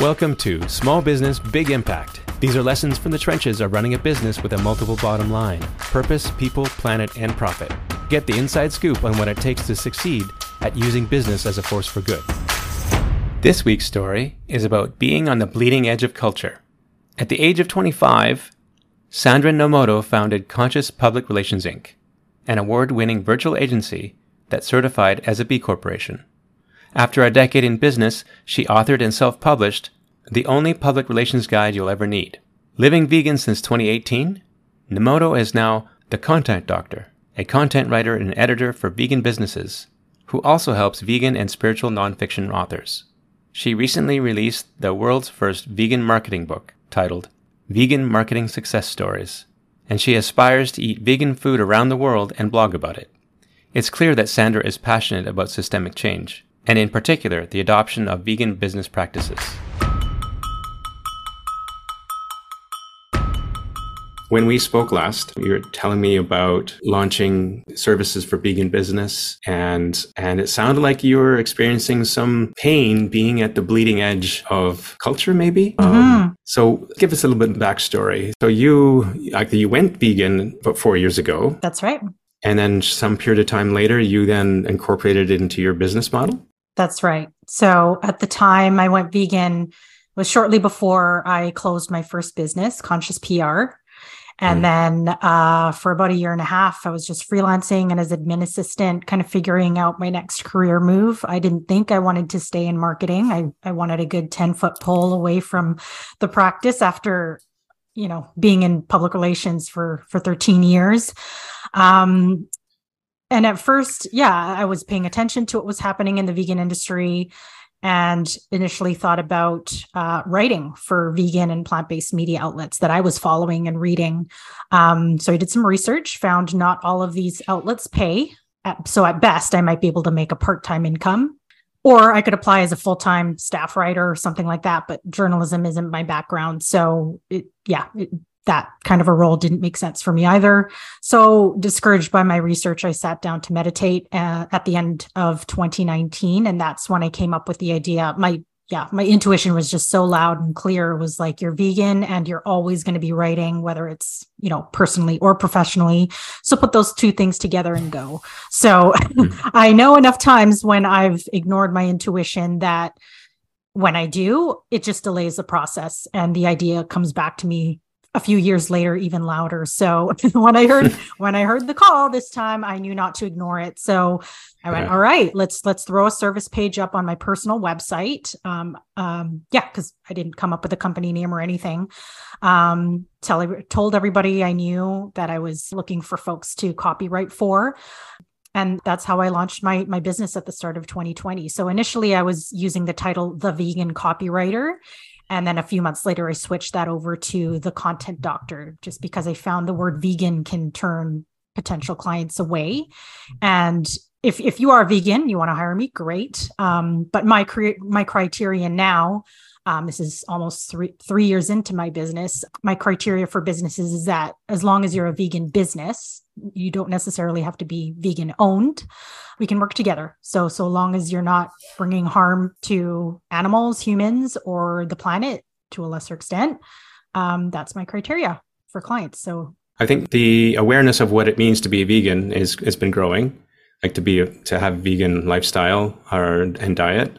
Welcome to Small Business Big Impact. These are lessons from the trenches of running a business with a multiple bottom line purpose, people, planet, and profit. Get the inside scoop on what it takes to succeed at using business as a force for good. This week's story is about being on the bleeding edge of culture. At the age of 25, Sandra Nomoto founded Conscious Public Relations Inc., an award winning virtual agency that certified as a B Corporation. After a decade in business, she authored and self published The Only Public Relations Guide You'll Ever Need. Living vegan since 2018, Nomoto is now the Content Doctor, a content writer and editor for vegan businesses, who also helps vegan and spiritual nonfiction authors. She recently released the world's first vegan marketing book titled Vegan Marketing Success Stories, and she aspires to eat vegan food around the world and blog about it. It's clear that Sandra is passionate about systemic change and in particular, the adoption of vegan business practices. When we spoke last, you were telling me about launching services for vegan business and and it sounded like you were experiencing some pain being at the bleeding edge of culture maybe. Mm-hmm. Um, so give us a little bit of backstory. So you like you went vegan about 4 years ago. That's right. And then some period of time later you then incorporated it into your business model? That's right. So at the time I went vegan was shortly before I closed my first business, Conscious PR. And mm. then uh, for about a year and a half, I was just freelancing and as an admin assistant, kind of figuring out my next career move. I didn't think I wanted to stay in marketing. I, I wanted a good 10 foot pole away from the practice after, you know, being in public relations for, for 13 years. Um, and at first, yeah, I was paying attention to what was happening in the vegan industry and initially thought about uh, writing for vegan and plant based media outlets that I was following and reading. Um, so I did some research, found not all of these outlets pay. So at best, I might be able to make a part time income. Or I could apply as a full time staff writer or something like that. But journalism isn't my background. So, it, yeah, it that kind of a role didn't make sense for me either. So, discouraged by my research, I sat down to meditate uh, at the end of 2019. And that's when I came up with the idea. My yeah, my intuition was just so loud and clear. It was like you're vegan and you're always going to be writing, whether it's, you know, personally or professionally. So put those two things together and go. So mm-hmm. I know enough times when I've ignored my intuition that when I do, it just delays the process and the idea comes back to me a few years later even louder. So when i heard when i heard the call this time i knew not to ignore it. So i went yeah. all right let's let's throw a service page up on my personal website. Um um yeah because i didn't come up with a company name or anything. Um tell told everybody i knew that i was looking for folks to copywrite for. And that's how I launched my my business at the start of 2020. So initially I was using the title The Vegan Copywriter and then a few months later, I switched that over to the content doctor just because I found the word vegan can turn potential clients away. And if, if you are vegan, you want to hire me, great. Um, but my career, my criteria now, um, this is almost three three years into my business. My criteria for businesses is that as long as you're a vegan business, you don't necessarily have to be vegan owned. We can work together. So so long as you're not bringing harm to animals humans or the planet to a lesser extent um, that's my criteria for clients. So i think the awareness of what it means to be a vegan is has been growing. Like to be to have vegan lifestyle or and diet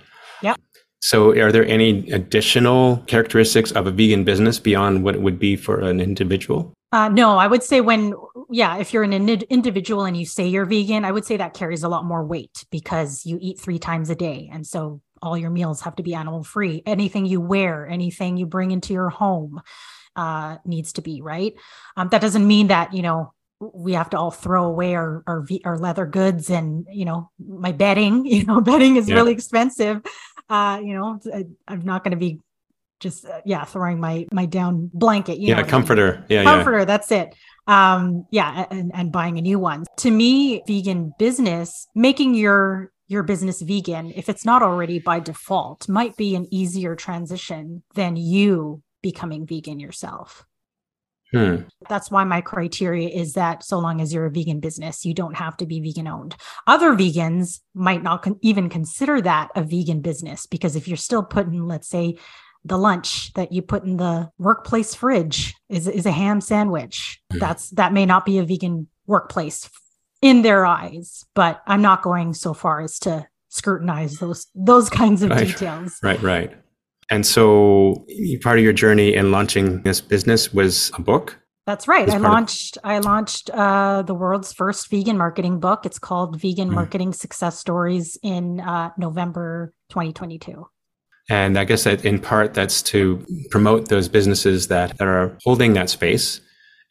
so are there any additional characteristics of a vegan business beyond what it would be for an individual uh, no, I would say when, yeah, if you're an individual and you say you're vegan, I would say that carries a lot more weight because you eat three times a day. And so all your meals have to be animal free. Anything you wear, anything you bring into your home uh, needs to be, right? Um, that doesn't mean that, you know, we have to all throw away our, our, our leather goods and, you know, my bedding, you know, bedding is yeah. really expensive. Uh, you know, I, I'm not going to be just uh, yeah throwing my my down blanket yeah know, comforter. Yeah comforter yeah. that's it. Um yeah and, and buying a new one. To me vegan business making your your business vegan if it's not already by default might be an easier transition than you becoming vegan yourself Hmm. That's why my criteria is that so long as you're a vegan business, you don't have to be vegan owned. Other vegans might not con- even consider that a vegan business because if you're still putting, let's say, the lunch that you put in the workplace fridge is, is a ham sandwich. Mm. That's that may not be a vegan workplace in their eyes, but I'm not going so far as to scrutinize those those kinds of right. details. Right, right. And so part of your journey in launching this business was a book? That's right. I launched of- I launched uh, the world's first vegan marketing book. It's called Vegan mm. Marketing Success Stories in uh, November 2022. And I guess that in part that's to promote those businesses that, that are holding that space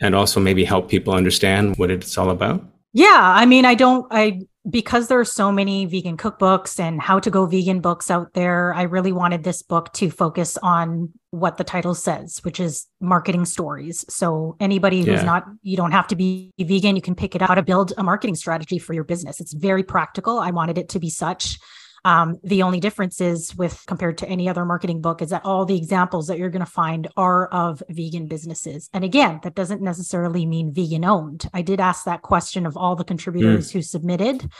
and also maybe help people understand what it's all about. Yeah, I mean, I don't I because there are so many vegan cookbooks and how to go vegan books out there, I really wanted this book to focus on what the title says, which is marketing stories. So anybody who's yeah. not, you don't have to be vegan, you can pick it out to build a marketing strategy for your business. It's very practical. I wanted it to be such. Um, the only difference is with compared to any other marketing book is that all the examples that you're going to find are of vegan businesses. And again, that doesn't necessarily mean vegan owned. I did ask that question of all the contributors mm. who submitted.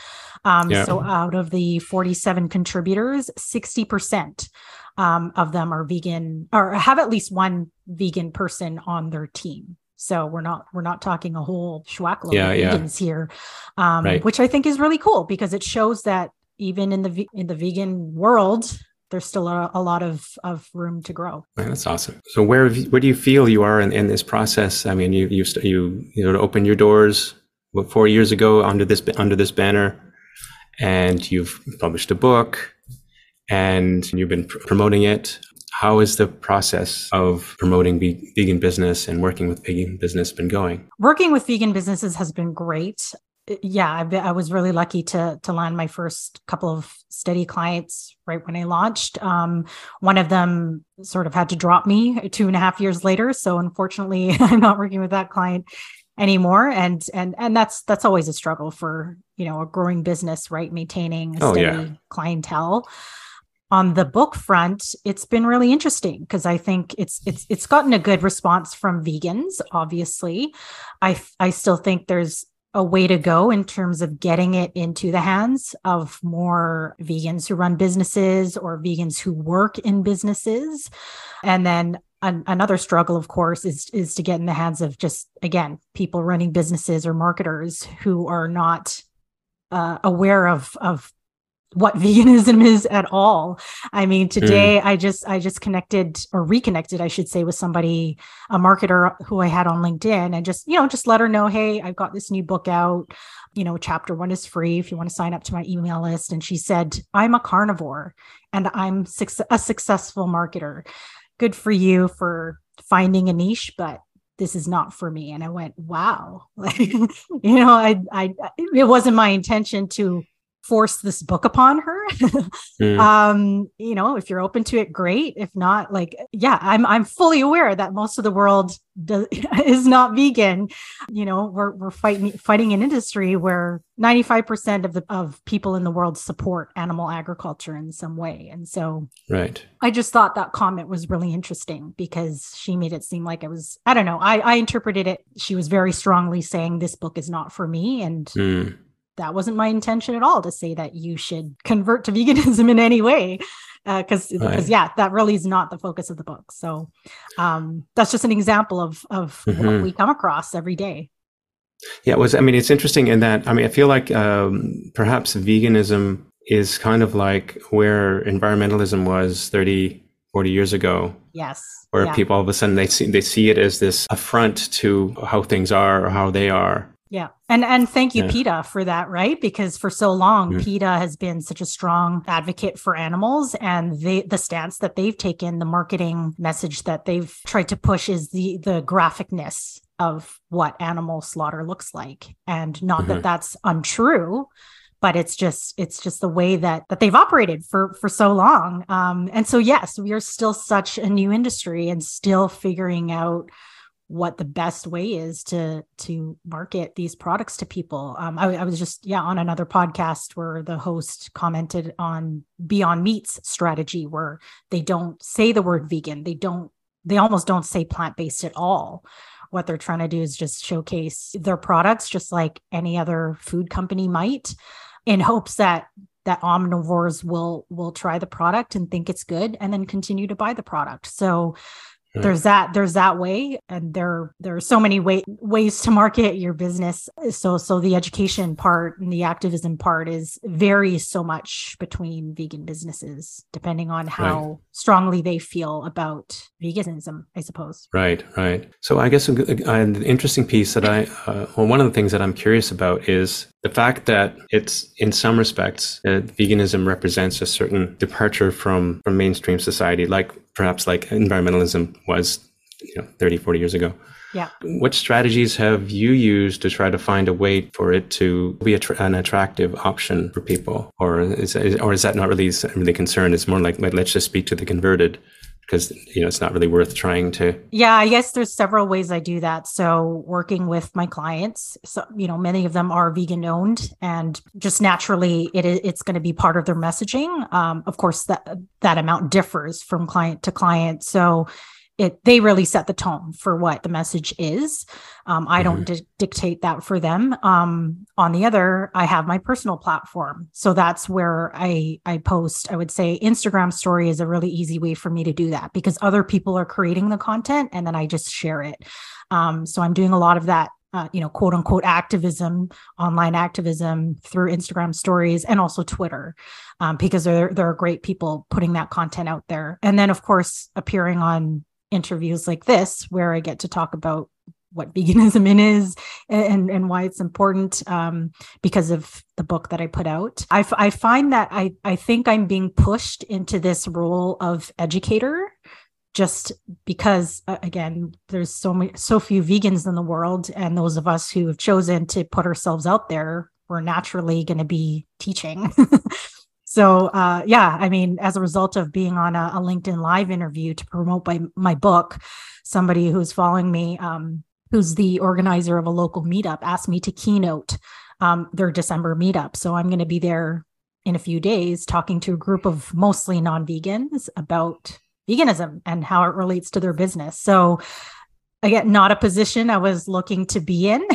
Um, yeah. So out of the 47 contributors, 60% um, of them are vegan or have at least one vegan person on their team. So we're not we're not talking a whole schwackload yeah, of vegans yeah. here, um, right. which I think is really cool because it shows that even in the in the vegan world there's still a, a, lot of, of room to grow. That's awesome. So where where do you feel you are in, in this process? I mean, you you you you know opened your doors what, four years ago under this under this banner, and you've published a book, and you've been pr- promoting it. How is the process of promoting vegan business and working with vegan business been going? Working with vegan businesses has been great yeah, I, I, was really lucky to to land my first couple of steady clients right when I launched. Um, one of them sort of had to drop me two and a half years later, so unfortunately, I'm not working with that client anymore. And and and that's that's always a struggle for you know a growing business, right? Maintaining a steady oh, yeah. clientele. On the book front, it's been really interesting because I think it's it's it's gotten a good response from vegans. Obviously, I I still think there's a way to go in terms of getting it into the hands of more vegans who run businesses or vegans who work in businesses. And then an, another struggle, of course, is is to get in the hands of just again people running businesses or marketers who are not uh, aware of of what veganism is at all. I mean, today mm. I just I just connected or reconnected, I should say, with somebody, a marketer who I had on LinkedIn, and just you know just let her know, hey, I've got this new book out. You know, chapter one is free if you want to sign up to my email list. And she said, I'm a carnivore and I'm a successful marketer. Good for you for finding a niche, but this is not for me. And I went, wow, like you know, I I it wasn't my intention to force this book upon her. mm. Um, you know, if you're open to it, great. If not, like, yeah, I'm I'm fully aware that most of the world does, is not vegan. You know, we're we're fighting fighting an industry where 95% of the of people in the world support animal agriculture in some way. And so right. I just thought that comment was really interesting because she made it seem like it was, I don't know, I, I interpreted it. She was very strongly saying this book is not for me. And mm that wasn't my intention at all to say that you should convert to veganism in any way because uh, because right. yeah that really is not the focus of the book so um, that's just an example of of mm-hmm. what we come across every day yeah it was i mean it's interesting in that i mean i feel like um, perhaps veganism is kind of like where environmentalism was 30 40 years ago yes where yeah. people all of a sudden they see they see it as this affront to how things are or how they are yeah. And and thank you, yeah. PETA, for that, right? Because for so long, yeah. PETA has been such a strong advocate for animals and they the stance that they've taken, the marketing message that they've tried to push is the the graphicness of what animal slaughter looks like. And not mm-hmm. that that's untrue, but it's just it's just the way that that they've operated for for so long um and so yes we are still such a new industry and still figuring out what the best way is to to market these products to people. Um, I, I, was just yeah on another podcast where the host commented on Beyond Meat's strategy, where they don't say the word vegan, they don't they almost don't say plant based at all. What they're trying to do is just showcase their products, just like any other food company might, in hopes that that omnivores will will try the product and think it's good and then continue to buy the product so Right. There's that there's that way and there there are so many way, ways to market your business so so the education part and the activism part is varies so much between vegan businesses depending on how right. strongly they feel about veganism I suppose. Right, right. So I guess an interesting piece that I uh, well one of the things that I'm curious about is the fact that it's in some respects uh, veganism represents a certain departure from from mainstream society like perhaps like environmentalism was you know 30 40 years ago. Yeah. What strategies have you used to try to find a way for it to be an attractive option for people? Or is, or is that not really really concerned it's more like let's just speak to the converted because you know it's not really worth trying to. Yeah i guess there's several ways i do that. So working with my clients so you know many of them are vegan owned and just naturally it it's going to be part of their messaging. Um, of course that that amount differs from client to client. So it they really set the tone for what the message is. Um, i don't mm-hmm. di- dictate that for them. Um, on the other i have my personal platform. So that's where i i post. I would say instagram story is a really easy way for me to do that because other people are creating the content and then i just share it. Um, so i'm doing a lot of that uh, you know, quote unquote activism, online activism through Instagram stories and also Twitter, um, because there, there are great people putting that content out there. And then, of course, appearing on interviews like this where I get to talk about what veganism is and, and why it's important um, because of the book that I put out. I, f- I find that I, I think I'm being pushed into this role of educator just because uh, again there's so many so few vegans in the world and those of us who have chosen to put ourselves out there we're naturally going to be teaching So uh, yeah, I mean, as a result of being on a, a LinkedIn Live interview to promote my my book, somebody who's following me, um, who's the organizer of a local meetup, asked me to keynote um, their December meetup. So I'm going to be there in a few days talking to a group of mostly non-vegans about veganism and how it relates to their business. So again not a position i was looking to be in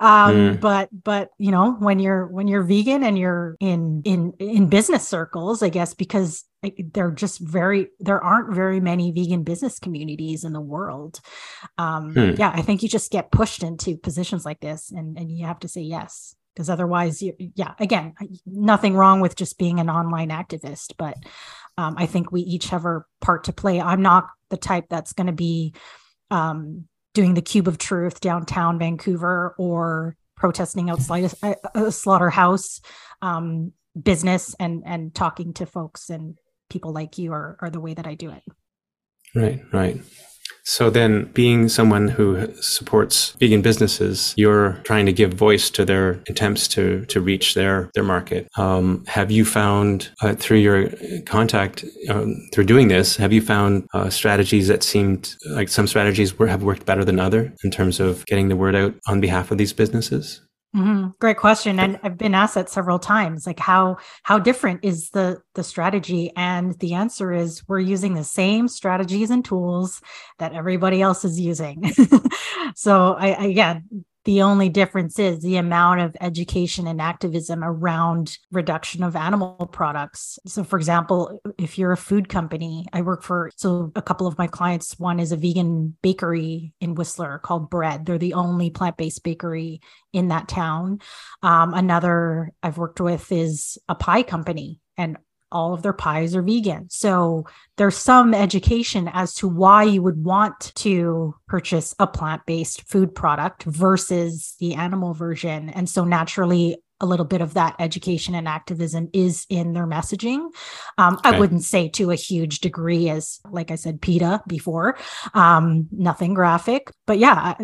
um, mm. but but you know when you're when you're vegan and you're in in in business circles i guess because they're just very there aren't very many vegan business communities in the world um, hmm. yeah i think you just get pushed into positions like this and and you have to say yes because otherwise you yeah again nothing wrong with just being an online activist but um, i think we each have our part to play i'm not the type that's going to be um, doing the Cube of Truth downtown Vancouver or protesting outside a, a slaughterhouse um, business and and talking to folks and people like you are, are the way that I do it. Right, right. So then, being someone who supports vegan businesses, you're trying to give voice to their attempts to to reach their their market. Um, have you found uh, through your contact um, through doing this, have you found uh, strategies that seemed like some strategies were, have worked better than other in terms of getting the word out on behalf of these businesses? Mm-hmm. Great question, and I've been asked that several times. Like, how how different is the the strategy? And the answer is, we're using the same strategies and tools that everybody else is using. so, I I, again, the only difference is the amount of education and activism around reduction of animal products. So, for example, if you're a food company, I work for, so a couple of my clients, one is a vegan bakery in Whistler called Bread. They're the only plant based bakery in that town. Um, another I've worked with is a pie company. And all of their pies are vegan. So there's some education as to why you would want to purchase a plant based food product versus the animal version. And so naturally, a little bit of that education and activism is in their messaging. Um, okay. I wouldn't say to a huge degree, as like I said, PETA before, um, nothing graphic, but yeah,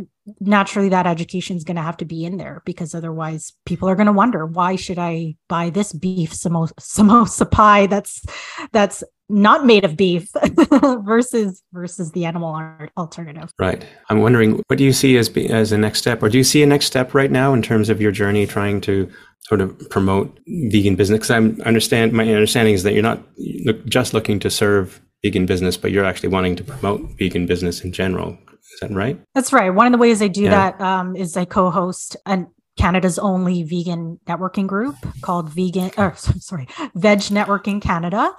naturally that education is going to have to be in there because otherwise people are going to wonder why should I buy this beef samosa, samosa pie that's that's not made of beef versus versus the animal alternative. Right. I'm wondering what do you see as be, as a next step, or do you see a next step right now in terms of your journey trying to sort of promote vegan business? Because I understand my understanding is that you're not just looking to serve vegan business, but you're actually wanting to promote vegan business in general. Is that right? That's right. One of the ways I do yeah. that um, is I co-host an Canada's only vegan networking group called Vegan, or sorry, Veg Networking Canada.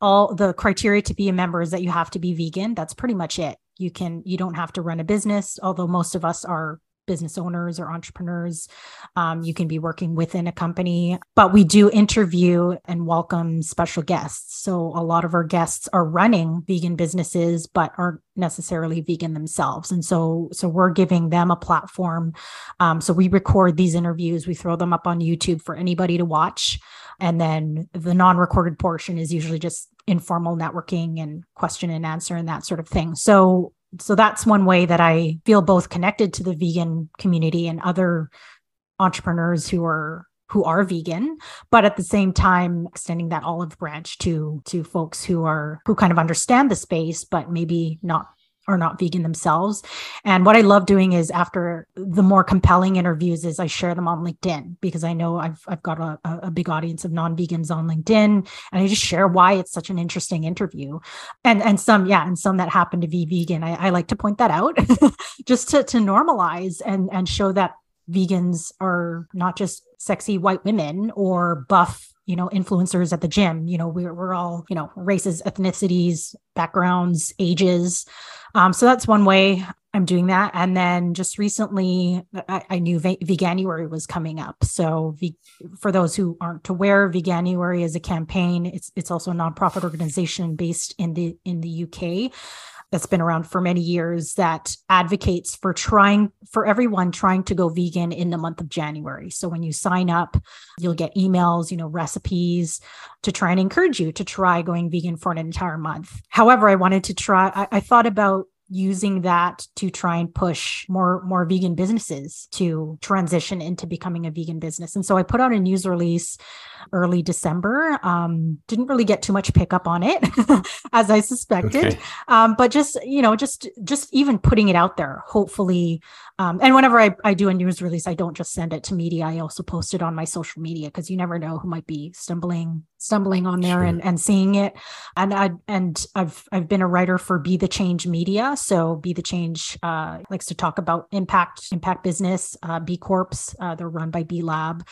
All the criteria to be a member is that you have to be vegan. That's pretty much it. You can, you don't have to run a business, although most of us are business owners or entrepreneurs. Um, you can be working within a company, but we do interview and welcome special guests. So a lot of our guests are running vegan businesses, but aren't necessarily vegan themselves. And so, so we're giving them a platform. Um, so we record these interviews, we throw them up on YouTube for anybody to watch. And then the non recorded portion is usually just informal networking and question and answer and that sort of thing. So so that's one way that I feel both connected to the vegan community and other entrepreneurs who are who are vegan but at the same time extending that olive branch to to folks who are who kind of understand the space but maybe not are not vegan themselves. And what I love doing is after the more compelling interviews is I share them on LinkedIn because I know I've I've got a, a big audience of non-vegans on LinkedIn and I just share why it's such an interesting interview. And and some, yeah, and some that happen to be vegan. I, I like to point that out just to to normalize and and show that vegans are not just sexy white women or buff you know influencers at the gym you know we're, we're all you know races ethnicities backgrounds ages um, so that's one way i'm doing that. And then just recently i, I knew v- veganuary was coming up. So for those who aren't aware veganuary is a campaign. It's it's also a nonprofit organization based in the in the uk that's been around for many years that advocates for trying for everyone trying to go vegan in the month of January. So when you sign up, you'll get emails, you know, recipes to try and encourage you to try going vegan for an entire month. However, I wanted to try, I, I thought about using that to try and push more more vegan businesses to transition into becoming a vegan business. And so i put out a news release early december. Um, didn't really get too much pickup on it as i suspected. Okay. um, but just you know just just even putting it out there hopefully um, and whenever I, I do a news release, I don't just send it to media. I also post it on my social media because you never know who might be stumbling stumbling on there sure. and, and seeing it. And I and I've I've been a writer for Be the Change Media. So Be the Change uh, likes to talk about impact impact business, uh, B Corps. Uh, they're run by B Lab.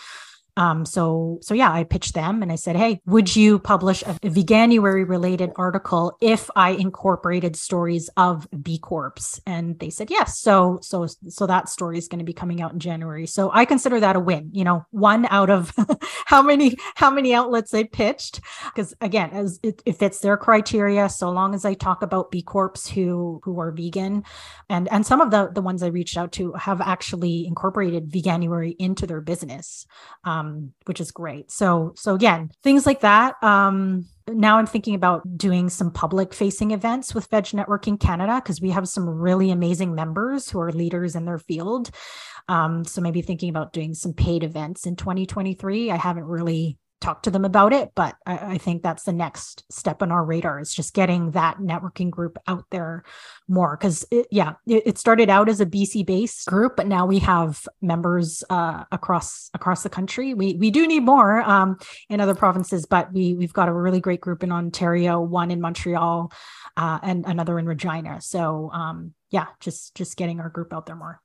Um, so so yeah, I pitched them and I said, hey, would you publish a, Veganuary related article if I incorporated stories of B Corps? And they said yes. So so so that story is going to be coming out in January. So I consider that a win. You know, one out of how many how many outlets I pitched because again, as it, it fits their criteria. So long as I talk about B Corps who who are vegan, and and some of the the ones I reached out to have actually incorporated Veganuary into their business. Um, um, which is great. So, so again, things like that. Um, now I'm thinking about doing some public facing events with Veg Networking Canada because we have some really amazing members who are leaders in their field. Um, so maybe thinking about doing some paid events in 2023. I haven't really talk to them about it but I, I, think that's the next step on our radar is just getting that networking group out there more. Because yeah it, it, started out as a bc based group but now we have members uh, across across the country. We we do need more um, in other provinces but we we've got a really great group in ontario one in montreal uh, and another in regina. So um, yeah just just getting our group out there more.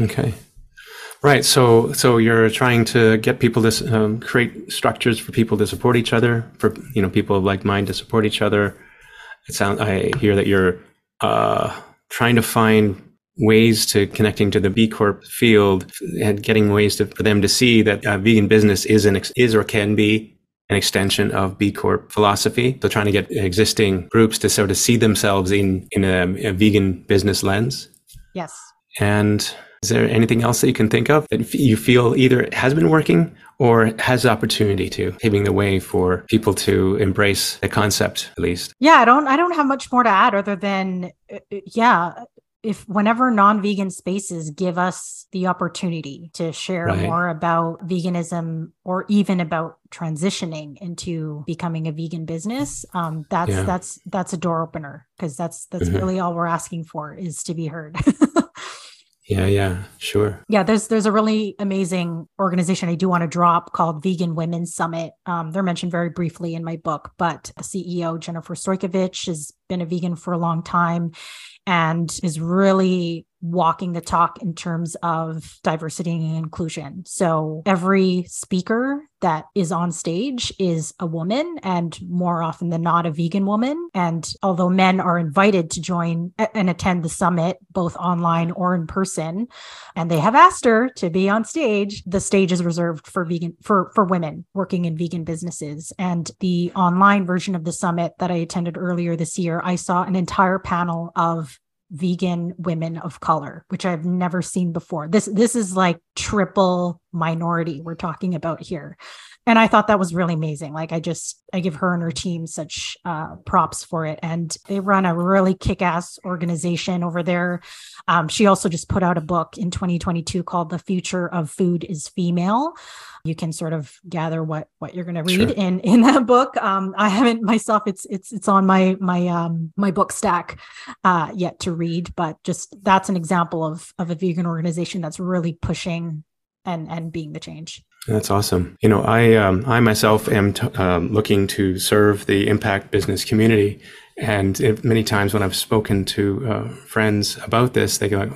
Okay Right. So, so you're trying to get people to um, create structures for people to support each other, for you know people of like mind to support each other. It sounds. I hear that you're uh, trying to find ways to connecting to the B Corp field and getting ways to, for them to see that uh, vegan business is an is or can be an extension of B Corp philosophy. So, trying to get existing groups to sort of see themselves in in a, a vegan business lens. Yes. And is there anything else that you can think of that you feel either has been working or has the opportunity to paving the way for people to embrace the concept at least? Yeah, I don't I don't have much more to add other than uh, uh, yeah, if whenever non-vegan spaces give us the opportunity to share right. more about veganism or even about transitioning into becoming a vegan business um, that's yeah. that's that's a door opener because that's that's mm-hmm. really all we're asking for is to be heard Yeah, yeah, sure. Yeah, there's there's a really amazing organization I do want to drop called Vegan Women's Summit. Um, they're mentioned very briefly in my book, but the CEO Jennifer Stojkovic is been a vegan for a long time and is really walking the talk in terms of diversity and inclusion. So every speaker that is on stage is a woman and more often than not a vegan woman. And although men are invited to join and attend the summit, both online or in person, and they have asked her to be on stage, the stage is reserved for vegan for, for women working in vegan businesses. And the online version of the summit that I attended earlier this year, I saw an entire panel of vegan women of color, which I've never seen before. This this is like triple minority we're talking about here and i thought that was really amazing. Like i just i give her and her team such uh, props for it. And they run a really kick-ass organization over there. Um, she also just put out a book in 2022 called the future of food is female. You can sort of gather what what you're going to read sure. in in that book. Um, i haven't myself it's it's it's on my my um my book stack uh yet to read but just that's an example of of a vegan organization that's really pushing and and being the change that's awesome. You know, I um, I myself am t- um, looking to serve the impact business community, and many times when I've spoken to uh, friends about this, they go,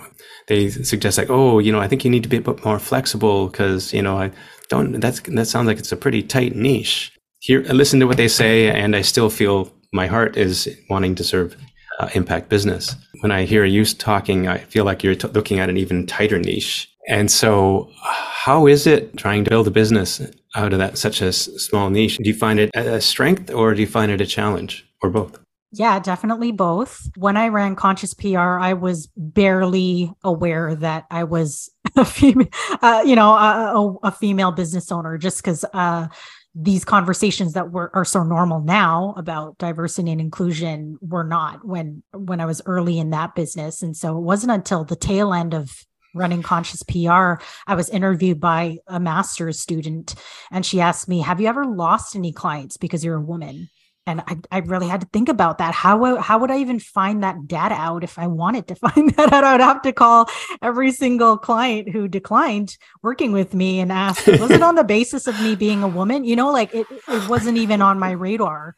they suggest like, oh, you know, I think you need to be a bit more flexible because you know I don't. That's that sounds like it's a pretty tight niche. Here, I listen to what they say, and I still feel my heart is wanting to serve uh, impact business. When I hear you talking, I feel like you're t- looking at an even tighter niche. And so, how is it trying to build a business out of that such a small niche? Do you find it a strength or do you find it a challenge or both? Yeah, definitely both. When I ran Conscious PR, I was barely aware that I was a female, uh, you know, a, a, female business owner, just because uh, these conversations that were are so normal now about diversity and inclusion were not when when I was early in that business. And so it wasn't until the tail end of running conscious PR, I was interviewed by a master's student and she asked me, Have you ever lost any clients because you're a woman? And I, I really had to think about that. How, how would I even find that data out if I wanted to find that out? I would have to call every single client who declined working with me and ask, was it on the basis of me being a woman? You know, like it, it wasn't even on my radar.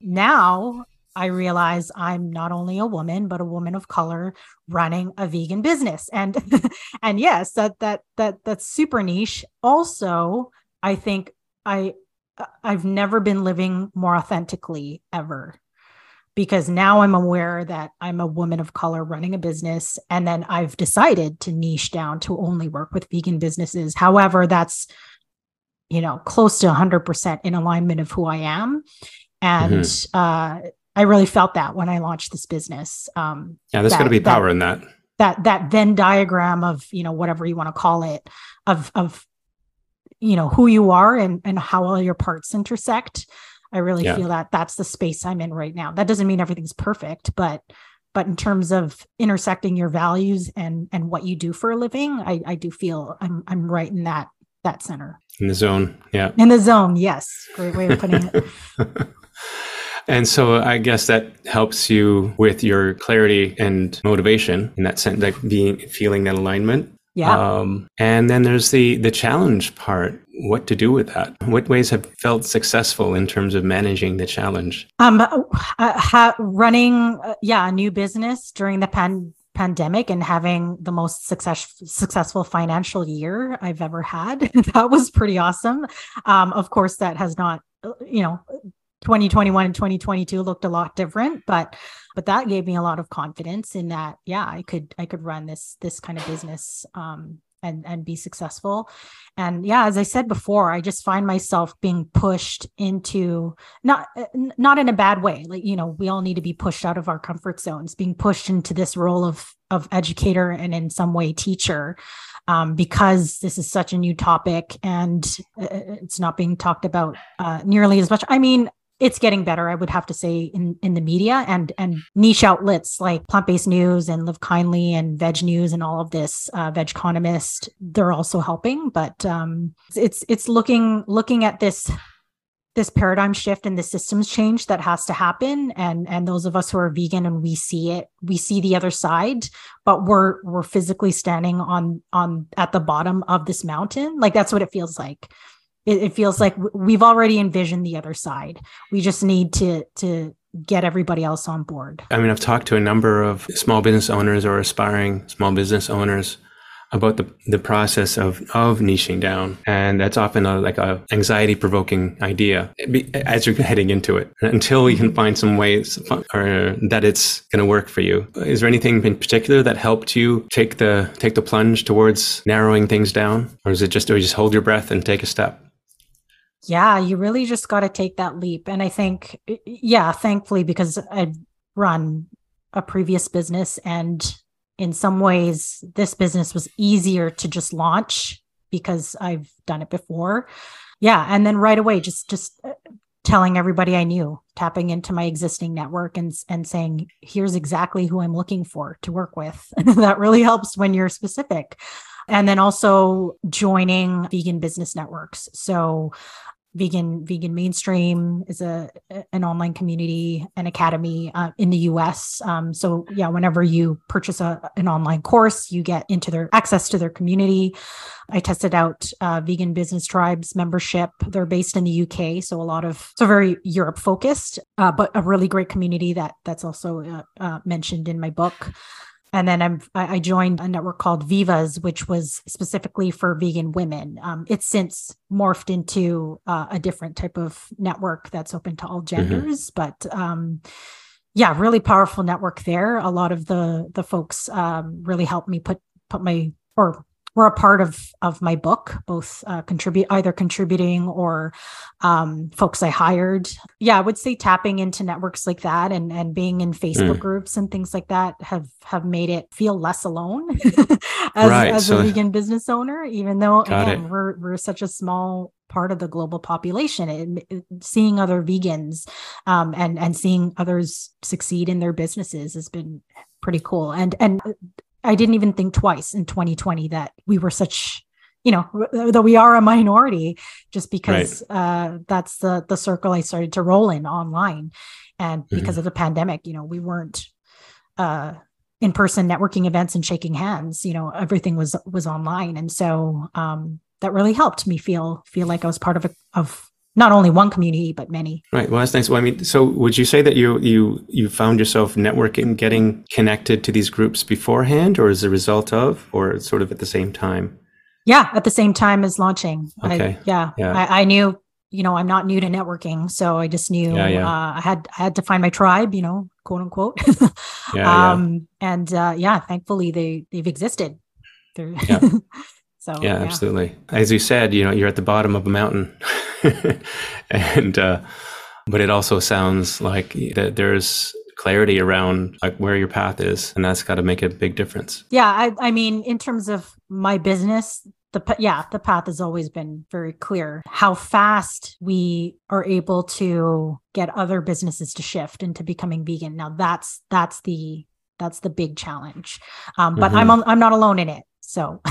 Now I realize I'm not only a woman but a woman of color running a vegan business. And and yes, that that that that's super niche. Also, I think I I've never been living more authentically ever because now I'm aware that I'm a woman of color running a business and then I've decided to niche down to only work with vegan businesses. However, that's you know close to 100% in alignment of who I am and mm-hmm. uh I really felt that when I launched this business. Um, yeah, there's got to be power that, in that. That that Venn diagram of you know whatever you want to call it of of you know who you are and and how all your parts intersect. I really yeah. feel that that's the space I'm in right now. That doesn't mean everything's perfect, but but in terms of intersecting your values and and what you do for a living, I I do feel I'm I'm right in that that center. In the zone, yeah. In the zone, yes. Great way of putting it. And so I guess that helps you with your clarity and motivation in that sense, like being feeling that alignment. Yeah. Um, and then there's the the challenge part. What to do with that? What ways have felt successful in terms of managing the challenge? Um, uh, ha- running, uh, yeah, a new business during the pan- pandemic and having the most success successful financial year I've ever had. that was pretty awesome. Um, of course, that has not, uh, you know, 2021 and 2022 looked a lot different but but that gave me a lot of confidence in that yeah i could i could run this this kind of business um and and be successful and yeah as i said before i just find myself being pushed into not not in a bad way like you know we all need to be pushed out of our comfort zones being pushed into this role of of educator and in some way teacher um, because this is such a new topic and uh, it's not being talked about uh, nearly as much. I mean, it's getting better i would have to say in in the media and and niche outlets like plant-based news and live kindly and veg news and all of this uh, vegconomist they're also helping. But um it's it's looking looking at this this paradigm shift and the systems change that has to happen. And and those of us who are vegan and we see it we see the other side but we're we're physically standing on on at the bottom of this mountain. Like that's what it feels like it, it feels like we've already envisioned the other side. We just need to to get everybody else on board. I mean, I've talked to a number of small business owners or aspiring small business owners about the, the process of, of niching down. And that's often a, like a anxiety provoking idea as you're heading into it until you can find some ways or that it's going to work for you. Is there anything in particular that helped you take the, take the plunge towards narrowing things down? Or is it just, or you just hold your breath and take a step? Yeah, you really just got to take that leap. And I think, yeah, thankfully, because I'd run a previous business and in some ways this business was easier to just launch because I've done it before. Yeah, and then right away just just uh, telling everybody I knew, tapping into my existing network and and saying here's exactly who I'm looking for to work with. that really helps when you're specific. And then also joining vegan business networks. So vegan vegan mainstream is a an online community an academy uh, in the us um, so yeah whenever you purchase a, an online course you get into their access to their community. I tested out uh, vegan business tribes membership. They're based in the uk so a lot of so very europe focused uh, but a really great community that that's also uh, uh, mentioned in my book and then I'm, I joined a network called Vivas, which was specifically for vegan women. Um, it's since morphed into uh, a different type of network that's open to all mm-hmm. genders. Mm-hmm. But um, yeah, really powerful network there. A lot of the the folks um, really helped me put put my or were a part of of my book, both uh, contribute either contributing or um, folks I hired. Yeah, I would say tapping into networks like that and and being in Facebook mm. groups and things like that have have made it feel less alone as, right. as so, a vegan business owner. Even though again, we're we're such a small part of the global population and seeing other vegans um, and and seeing others succeed in their businesses has been pretty cool and and I didn't even think twice in 2020 that we were such, you know, that we are a minority just because right. uh, that's the the circle I started to roll in online, and mm-hmm. because of the pandemic, you know, we weren't uh, in person networking events and shaking hands. You know, everything was was online, and so um, that really helped me feel feel like I was part of a of not only one community but many. Right. Well that's nice. Well i mean so would you say that you you you found yourself networking getting connected to these groups beforehand or as a result of or sort of at the same time? Yeah at the same time as launching. Okay. I, yeah, yeah. I, I, knew you know i'm not new to networking so i just knew yeah, yeah. Uh, i had i had to find my tribe you know quote unquote. Yeah, um and uh, yeah thankfully they they've existed. Yeah. So yeah, yeah, absolutely. As you said, you know, you're at the bottom of a mountain, and uh, but it also sounds like that there's clarity around like where your path is, and that's got to make a big difference. Yeah, I, I mean, in terms of my business, the yeah, the path has always been very clear. How fast we are able to get other businesses to shift into becoming vegan. Now that's that's the that's the big challenge. Um, but mm-hmm. I'm I'm not alone in it. So,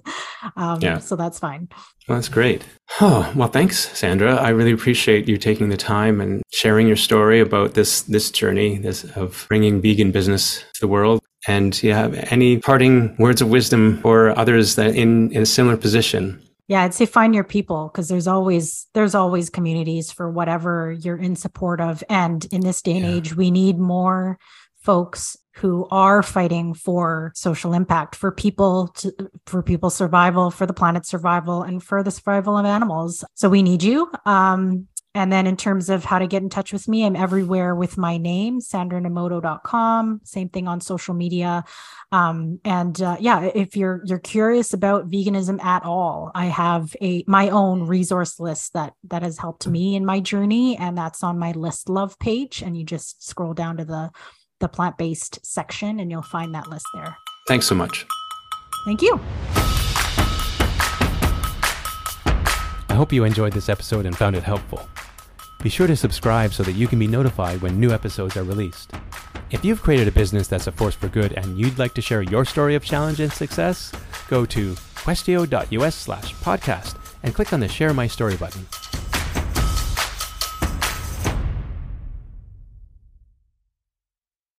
um, yeah. so that's fine. Well, that's great. Oh, well, thanks, Sandra. I really appreciate you taking the time and sharing your story about this this journey this, of bringing vegan business to the world. And you have any parting words of wisdom for others that in, in a similar position? Yeah, I'd say find your people because there's always there's always communities for whatever you're in support of. And in this day and yeah. age, we need more folks who are fighting for social impact for people to, for people's survival for the planet's survival and for the survival of animals so we need you um, and then in terms of how to get in touch with me, I'm everywhere with my name, sandranomoto.com. Same thing on social media. Um, and uh, yeah, if you're you're curious about veganism at all, I have a my own resource list that that has helped me in my journey, and that's on my list love page. And you just scroll down to the the plant based section, and you'll find that list there. Thanks so much. Thank you. I hope you enjoyed this episode and found it helpful. Be sure to subscribe so that you can be notified when new episodes are released. If you've created a business that's a force for good and you'd like to share your story of challenge and success, go to questio.us slash podcast and click on the Share My Story button.